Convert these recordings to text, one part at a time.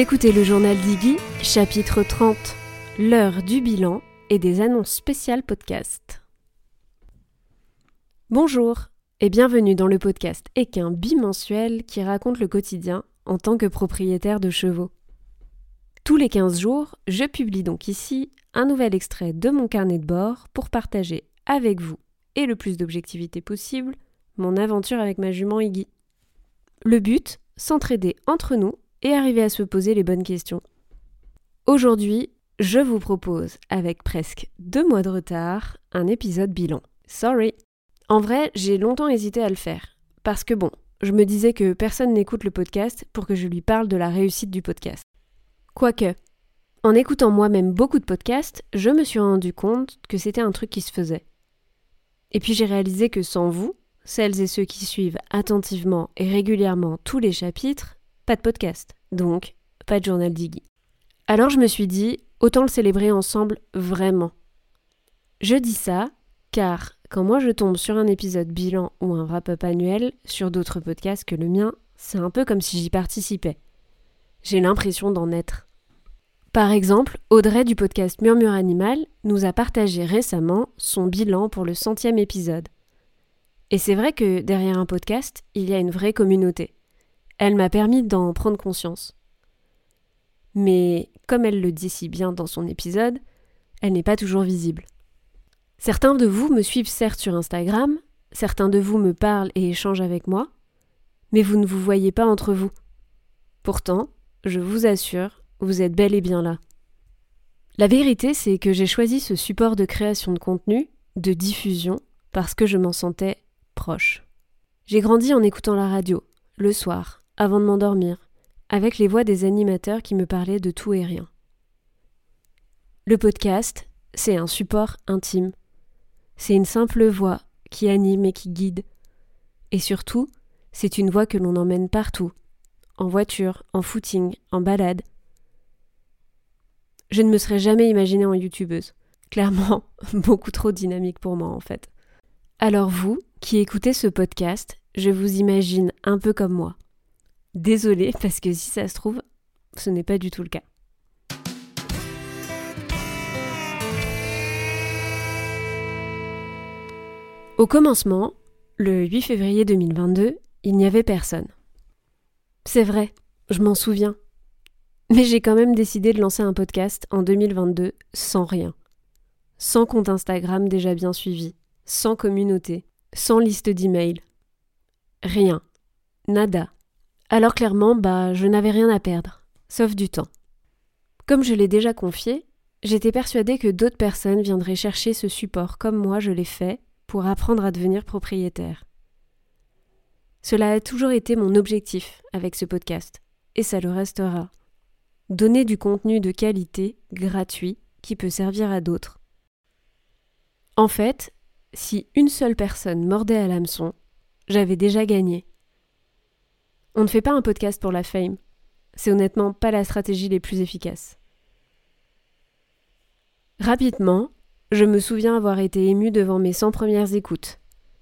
Écoutez le journal d'Iggy, chapitre 30, l'heure du bilan et des annonces spéciales podcast. Bonjour et bienvenue dans le podcast Équin bimensuel qui raconte le quotidien en tant que propriétaire de chevaux. Tous les 15 jours, je publie donc ici un nouvel extrait de mon carnet de bord pour partager avec vous et le plus d'objectivité possible mon aventure avec ma jument Iggy. Le but, s'entraider entre nous et arriver à se poser les bonnes questions. Aujourd'hui, je vous propose, avec presque deux mois de retard, un épisode bilan. Sorry. En vrai, j'ai longtemps hésité à le faire. Parce que bon, je me disais que personne n'écoute le podcast pour que je lui parle de la réussite du podcast. Quoique, en écoutant moi-même beaucoup de podcasts, je me suis rendu compte que c'était un truc qui se faisait. Et puis j'ai réalisé que sans vous, celles et ceux qui suivent attentivement et régulièrement tous les chapitres, pas de podcast, donc pas de journal d'Iggy. Alors je me suis dit, autant le célébrer ensemble vraiment. Je dis ça car quand moi je tombe sur un épisode bilan ou un wrap-up annuel sur d'autres podcasts que le mien, c'est un peu comme si j'y participais. J'ai l'impression d'en être. Par exemple, Audrey du podcast Murmure Animal nous a partagé récemment son bilan pour le centième épisode. Et c'est vrai que derrière un podcast, il y a une vraie communauté. Elle m'a permis d'en prendre conscience. Mais, comme elle le dit si bien dans son épisode, elle n'est pas toujours visible. Certains de vous me suivent certes sur Instagram, certains de vous me parlent et échangent avec moi, mais vous ne vous voyez pas entre vous. Pourtant, je vous assure, vous êtes bel et bien là. La vérité, c'est que j'ai choisi ce support de création de contenu, de diffusion, parce que je m'en sentais proche. J'ai grandi en écoutant la radio, le soir, avant de m'endormir, avec les voix des animateurs qui me parlaient de tout et rien. Le podcast, c'est un support intime. C'est une simple voix qui anime et qui guide. Et surtout, c'est une voix que l'on emmène partout, en voiture, en footing, en balade. Je ne me serais jamais imaginée en youtubeuse. Clairement, beaucoup trop dynamique pour moi en fait. Alors vous, qui écoutez ce podcast, je vous imagine un peu comme moi. Désolée, parce que si ça se trouve, ce n'est pas du tout le cas. Au commencement, le 8 février 2022, il n'y avait personne. C'est vrai, je m'en souviens. Mais j'ai quand même décidé de lancer un podcast en 2022 sans rien. Sans compte Instagram déjà bien suivi, sans communauté, sans liste d'emails. Rien. Nada. Alors clairement, bah, je n'avais rien à perdre, sauf du temps. Comme je l'ai déjà confié, j'étais persuadée que d'autres personnes viendraient chercher ce support comme moi je l'ai fait pour apprendre à devenir propriétaire. Cela a toujours été mon objectif avec ce podcast, et ça le restera. Donner du contenu de qualité, gratuit, qui peut servir à d'autres. En fait, si une seule personne mordait à l'hameçon, j'avais déjà gagné. On ne fait pas un podcast pour la fame. C'est honnêtement pas la stratégie les plus efficaces. Rapidement, je me souviens avoir été ému devant mes 100 premières écoutes,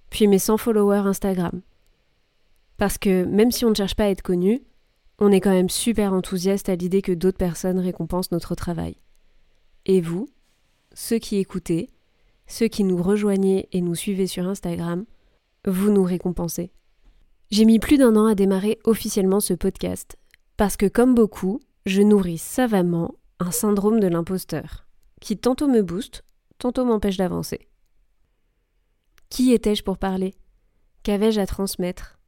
puis mes 100 followers Instagram. Parce que même si on ne cherche pas à être connu, on est quand même super enthousiaste à l'idée que d'autres personnes récompensent notre travail. Et vous, ceux qui écoutez, ceux qui nous rejoignez et nous suivez sur Instagram, vous nous récompensez. J'ai mis plus d'un an à démarrer officiellement ce podcast, parce que comme beaucoup, je nourris savamment un syndrome de l'imposteur, qui tantôt me booste, tantôt m'empêche d'avancer. Qui étais-je pour parler? Qu'avais-je à transmettre?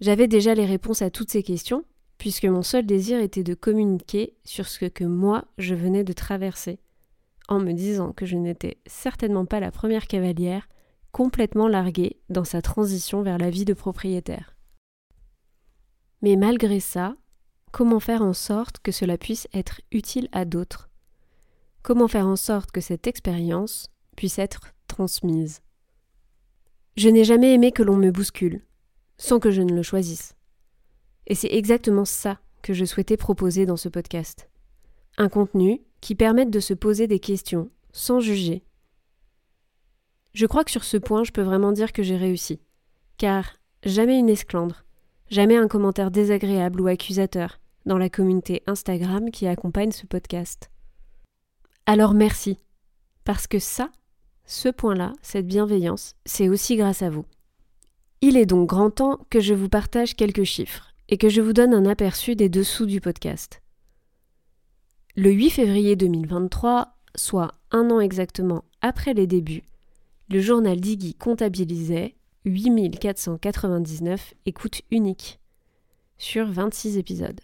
J'avais déjà les réponses à toutes ces questions, puisque mon seul désir était de communiquer sur ce que moi je venais de traverser, en me disant que je n'étais certainement pas la première cavalière complètement larguée dans sa transition vers la vie de propriétaire. Mais malgré ça, comment faire en sorte que cela puisse être utile à d'autres? Comment faire en sorte que cette expérience puisse être transmise? Je n'ai jamais aimé que l'on me bouscule, sans que je ne le choisisse. Et c'est exactement ça que je souhaitais proposer dans ce podcast. Un contenu qui permette de se poser des questions sans juger je crois que sur ce point, je peux vraiment dire que j'ai réussi. Car jamais une esclandre, jamais un commentaire désagréable ou accusateur dans la communauté Instagram qui accompagne ce podcast. Alors merci, parce que ça, ce point-là, cette bienveillance, c'est aussi grâce à vous. Il est donc grand temps que je vous partage quelques chiffres et que je vous donne un aperçu des dessous du podcast. Le 8 février 2023, soit un an exactement après les débuts, le journal d'Iggy comptabilisait 8499 écoutes uniques sur 26 épisodes.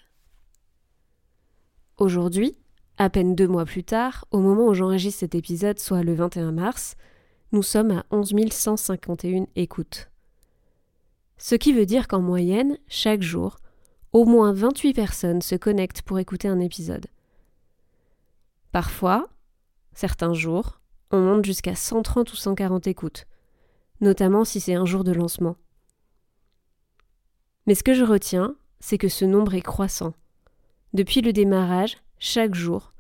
Aujourd'hui, à peine deux mois plus tard, au moment où j'enregistre cet épisode, soit le 21 mars, nous sommes à 11 151 écoutes. Ce qui veut dire qu'en moyenne, chaque jour, au moins 28 personnes se connectent pour écouter un épisode. Parfois, certains jours, on monte jusqu'à 130 ou 140 écoutes, notamment si c'est un jour de lancement. Mais ce que je retiens, c'est que ce nombre est croissant. Depuis le démarrage, chaque jour,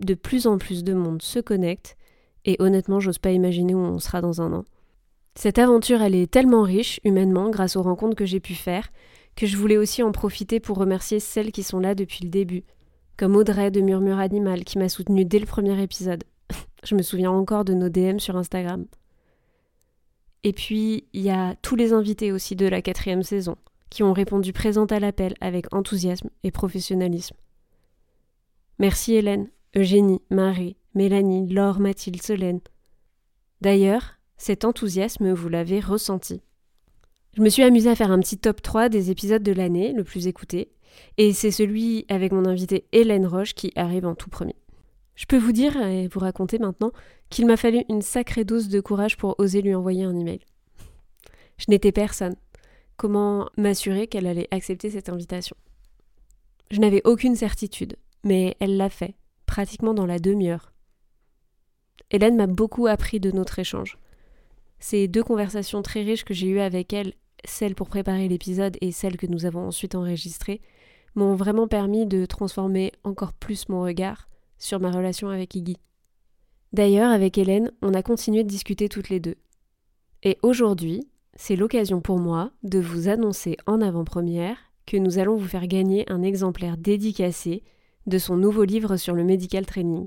de plus en plus de monde se connecte, et honnêtement, j'ose pas imaginer où on sera dans un an. Cette aventure, elle est tellement riche humainement grâce aux rencontres que j'ai pu faire, que je voulais aussi en profiter pour remercier celles qui sont là depuis le début, comme Audrey de Murmure Animal qui m'a soutenue dès le premier épisode. Je me souviens encore de nos DM sur Instagram. Et puis, il y a tous les invités aussi de la quatrième saison, qui ont répondu présent à l'appel avec enthousiasme et professionnalisme. Merci Hélène, Eugénie, Marie, Mélanie, Laure, Mathilde, Solène. D'ailleurs, cet enthousiasme, vous l'avez ressenti. Je me suis amusée à faire un petit top 3 des épisodes de l'année, le plus écouté, et c'est celui avec mon invitée Hélène Roche qui arrive en tout premier. Je peux vous dire et vous raconter maintenant qu'il m'a fallu une sacrée dose de courage pour oser lui envoyer un email. Je n'étais personne. Comment m'assurer qu'elle allait accepter cette invitation? Je n'avais aucune certitude, mais elle l'a fait, pratiquement dans la demi-heure. Hélène m'a beaucoup appris de notre échange. Ces deux conversations très riches que j'ai eues avec elle, celle pour préparer l'épisode et celle que nous avons ensuite enregistrée, m'ont vraiment permis de transformer encore plus mon regard sur ma relation avec Iggy. D'ailleurs, avec Hélène, on a continué de discuter toutes les deux. Et aujourd'hui, c'est l'occasion pour moi de vous annoncer en avant-première que nous allons vous faire gagner un exemplaire dédicacé de son nouveau livre sur le medical training.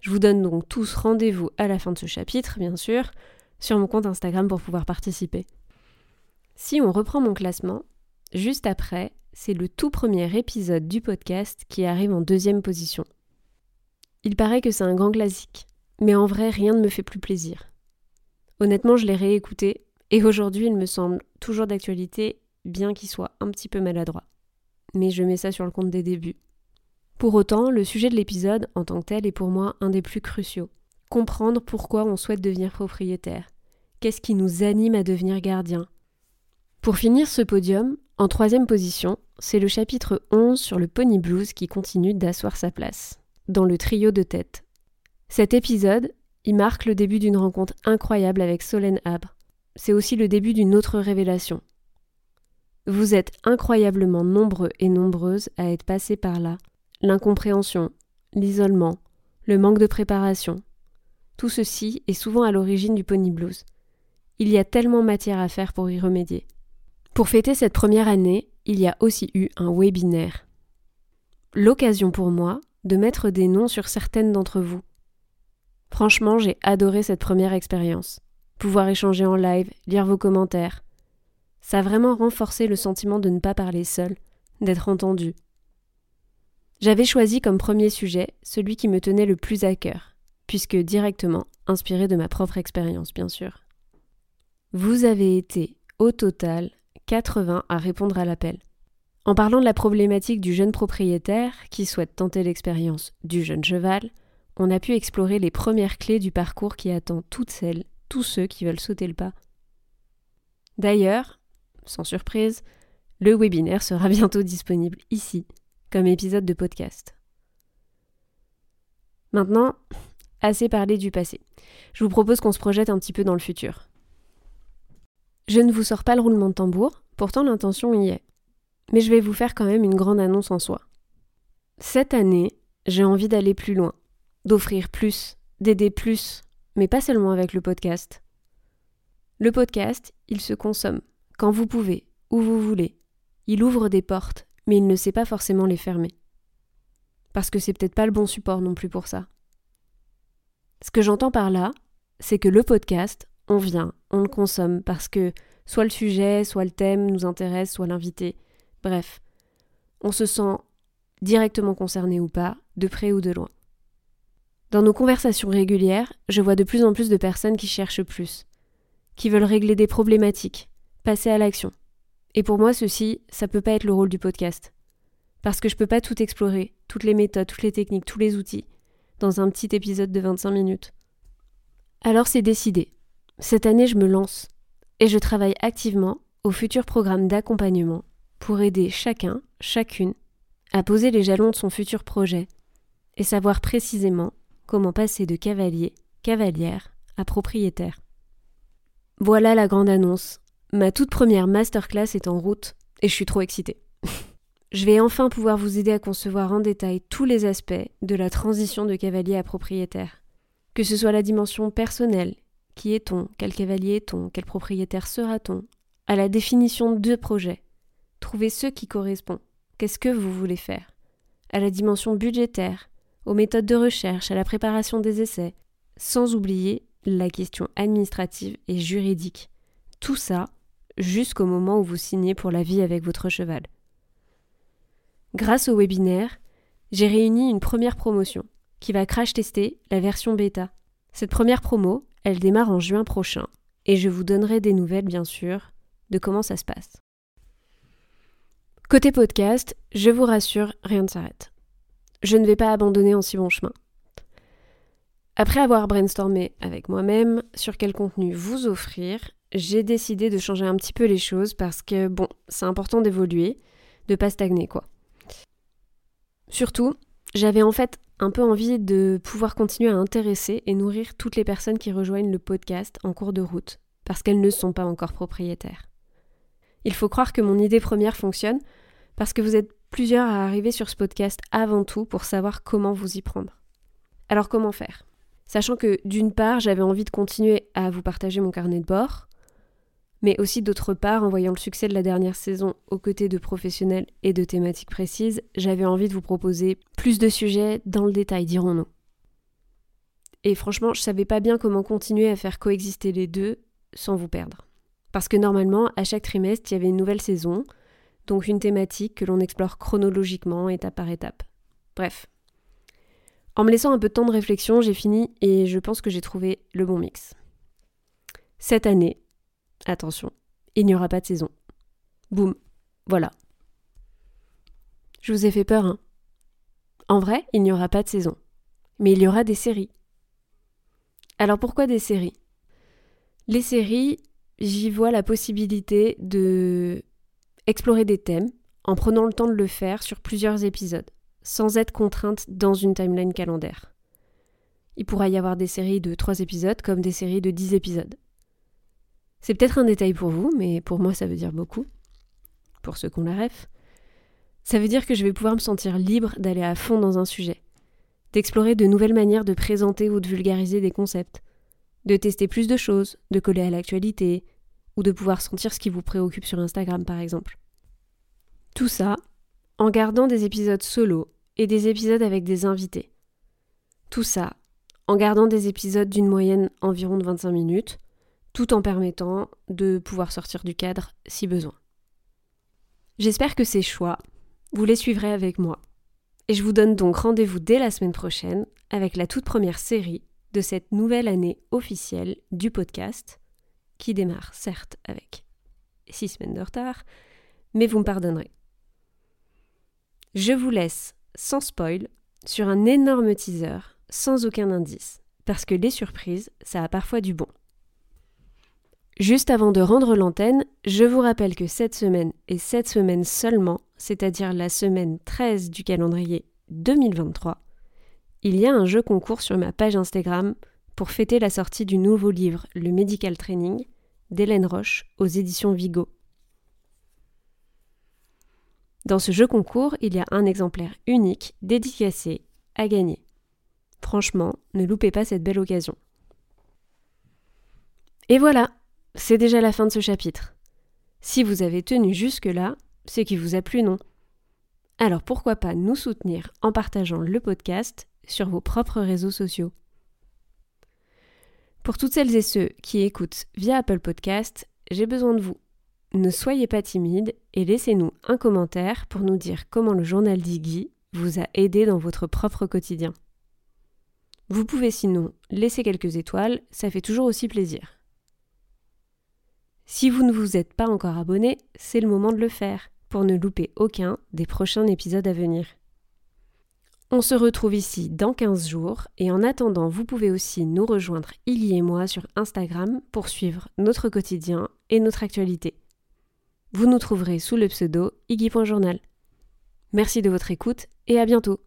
Je vous donne donc tous rendez-vous à la fin de ce chapitre, bien sûr, sur mon compte Instagram pour pouvoir participer. Si on reprend mon classement, juste après, c'est le tout premier épisode du podcast qui arrive en deuxième position. Il paraît que c'est un grand classique, mais en vrai rien ne me fait plus plaisir. Honnêtement, je l'ai réécouté et aujourd'hui, il me semble toujours d'actualité, bien qu'il soit un petit peu maladroit. Mais je mets ça sur le compte des débuts. Pour autant, le sujet de l'épisode, en tant que tel, est pour moi un des plus cruciaux. Comprendre pourquoi on souhaite devenir propriétaire. Qu'est-ce qui nous anime à devenir gardien? Pour finir ce podium, en troisième position, c'est le chapitre 11 sur le pony blues qui continue d'asseoir sa place, dans le trio de tête. Cet épisode, il marque le début d'une rencontre incroyable avec Solène Abre, c'est aussi le début d'une autre révélation. Vous êtes incroyablement nombreux et nombreuses à être passés par là. L'incompréhension, l'isolement, le manque de préparation. Tout ceci est souvent à l'origine du pony blues. Il y a tellement matière à faire pour y remédier. Pour fêter cette première année, il y a aussi eu un webinaire. L'occasion pour moi de mettre des noms sur certaines d'entre vous. Franchement, j'ai adoré cette première expérience pouvoir échanger en live, lire vos commentaires. Ça a vraiment renforcé le sentiment de ne pas parler seul, d'être entendu. J'avais choisi comme premier sujet celui qui me tenait le plus à cœur, puisque directement inspiré de ma propre expérience, bien sûr. Vous avez été, au total, 80 à répondre à l'appel. En parlant de la problématique du jeune propriétaire qui souhaite tenter l'expérience du jeune cheval, on a pu explorer les premières clés du parcours qui attend toutes celles tous ceux qui veulent sauter le pas. D'ailleurs, sans surprise, le webinaire sera bientôt disponible ici, comme épisode de podcast. Maintenant, assez parlé du passé. Je vous propose qu'on se projette un petit peu dans le futur. Je ne vous sors pas le roulement de tambour, pourtant l'intention y est. Mais je vais vous faire quand même une grande annonce en soi. Cette année, j'ai envie d'aller plus loin, d'offrir plus, d'aider plus, mais pas seulement avec le podcast. Le podcast, il se consomme quand vous pouvez, où vous voulez. Il ouvre des portes, mais il ne sait pas forcément les fermer. Parce que c'est peut-être pas le bon support non plus pour ça. Ce que j'entends par là, c'est que le podcast, on vient, on le consomme parce que soit le sujet, soit le thème nous intéresse, soit l'invité. Bref, on se sent directement concerné ou pas, de près ou de loin. Dans nos conversations régulières, je vois de plus en plus de personnes qui cherchent plus, qui veulent régler des problématiques, passer à l'action. Et pour moi, ceci, ça peut pas être le rôle du podcast. Parce que je peux pas tout explorer, toutes les méthodes, toutes les techniques, tous les outils, dans un petit épisode de 25 minutes. Alors c'est décidé. Cette année, je me lance. Et je travaille activement au futur programme d'accompagnement pour aider chacun, chacune, à poser les jalons de son futur projet et savoir précisément comment passer de cavalier, cavalière à propriétaire. Voilà la grande annonce. Ma toute première masterclass est en route et je suis trop excitée. je vais enfin pouvoir vous aider à concevoir en détail tous les aspects de la transition de cavalier à propriétaire. Que ce soit la dimension personnelle, qui est-on, quel cavalier est-on, quel propriétaire sera-t-on, à la définition de projet. Trouver ceux qui correspondent. Qu'est-ce que vous voulez faire? À la dimension budgétaire, aux méthodes de recherche, à la préparation des essais, sans oublier la question administrative et juridique. Tout ça jusqu'au moment où vous signez pour la vie avec votre cheval. Grâce au webinaire, j'ai réuni une première promotion qui va crash tester la version bêta. Cette première promo, elle démarre en juin prochain et je vous donnerai des nouvelles bien sûr de comment ça se passe. Côté podcast, je vous rassure, rien ne s'arrête je ne vais pas abandonner en si bon chemin. Après avoir brainstormé avec moi-même sur quel contenu vous offrir, j'ai décidé de changer un petit peu les choses parce que, bon, c'est important d'évoluer, de pas stagner quoi. Surtout, j'avais en fait un peu envie de pouvoir continuer à intéresser et nourrir toutes les personnes qui rejoignent le podcast en cours de route, parce qu'elles ne sont pas encore propriétaires. Il faut croire que mon idée première fonctionne, parce que vous êtes plusieurs à arriver sur ce podcast avant tout pour savoir comment vous y prendre. Alors comment faire? Sachant que d'une part, j'avais envie de continuer à vous partager mon carnet de bord, mais aussi d'autre part, en voyant le succès de la dernière saison aux côtés de professionnels et de thématiques précises, j'avais envie de vous proposer plus de sujets dans le détail, dirons-nous. Et franchement, je savais pas bien comment continuer à faire coexister les deux sans vous perdre. Parce que normalement, à chaque trimestre, il y avait une nouvelle saison, donc une thématique que l'on explore chronologiquement, étape par étape. Bref. En me laissant un peu de temps de réflexion, j'ai fini et je pense que j'ai trouvé le bon mix. Cette année, attention, il n'y aura pas de saison. Boum, voilà. Je vous ai fait peur, hein En vrai, il n'y aura pas de saison. Mais il y aura des séries. Alors pourquoi des séries? Les séries, j'y vois la possibilité de explorer des thèmes en prenant le temps de le faire sur plusieurs épisodes, sans être contrainte dans une timeline calendaire. Il pourra y avoir des séries de 3 épisodes comme des séries de 10 épisodes. C'est peut-être un détail pour vous, mais pour moi ça veut dire beaucoup. Pour ceux qu'on la ref. Ça veut dire que je vais pouvoir me sentir libre d'aller à fond dans un sujet, d'explorer de nouvelles manières de présenter ou de vulgariser des concepts, de tester plus de choses, de coller à l'actualité, ou de pouvoir sentir ce qui vous préoccupe sur Instagram par exemple. Tout ça en gardant des épisodes solo et des épisodes avec des invités. Tout ça en gardant des épisodes d'une moyenne environ de 25 minutes, tout en permettant de pouvoir sortir du cadre si besoin. J'espère que ces choix, vous les suivrez avec moi. Et je vous donne donc rendez-vous dès la semaine prochaine avec la toute première série de cette nouvelle année officielle du podcast qui démarre certes avec six semaines de retard, mais vous me pardonnerez. Je vous laisse, sans spoil, sur un énorme teaser, sans aucun indice, parce que les surprises, ça a parfois du bon. Juste avant de rendre l'antenne, je vous rappelle que cette semaine et cette semaine seulement, c'est-à-dire la semaine 13 du calendrier 2023, il y a un jeu concours sur ma page Instagram pour fêter la sortie du nouveau livre Le Medical Training d'Hélène Roche aux éditions Vigo. Dans ce jeu concours, il y a un exemplaire unique dédicacé à gagner. Franchement, ne loupez pas cette belle occasion. Et voilà, c'est déjà la fin de ce chapitre. Si vous avez tenu jusque-là, c'est qu'il vous a plu, non Alors pourquoi pas nous soutenir en partageant le podcast sur vos propres réseaux sociaux. Pour toutes celles et ceux qui écoutent via Apple Podcast, j'ai besoin de vous. Ne soyez pas timide et laissez-nous un commentaire pour nous dire comment le journal d'Iggy vous a aidé dans votre propre quotidien. Vous pouvez sinon laisser quelques étoiles, ça fait toujours aussi plaisir. Si vous ne vous êtes pas encore abonné, c'est le moment de le faire pour ne louper aucun des prochains épisodes à venir. On se retrouve ici dans 15 jours et en attendant, vous pouvez aussi nous rejoindre Iggy et moi sur Instagram pour suivre notre quotidien et notre actualité. Vous nous trouverez sous le pseudo Iggy.journal. Merci de votre écoute et à bientôt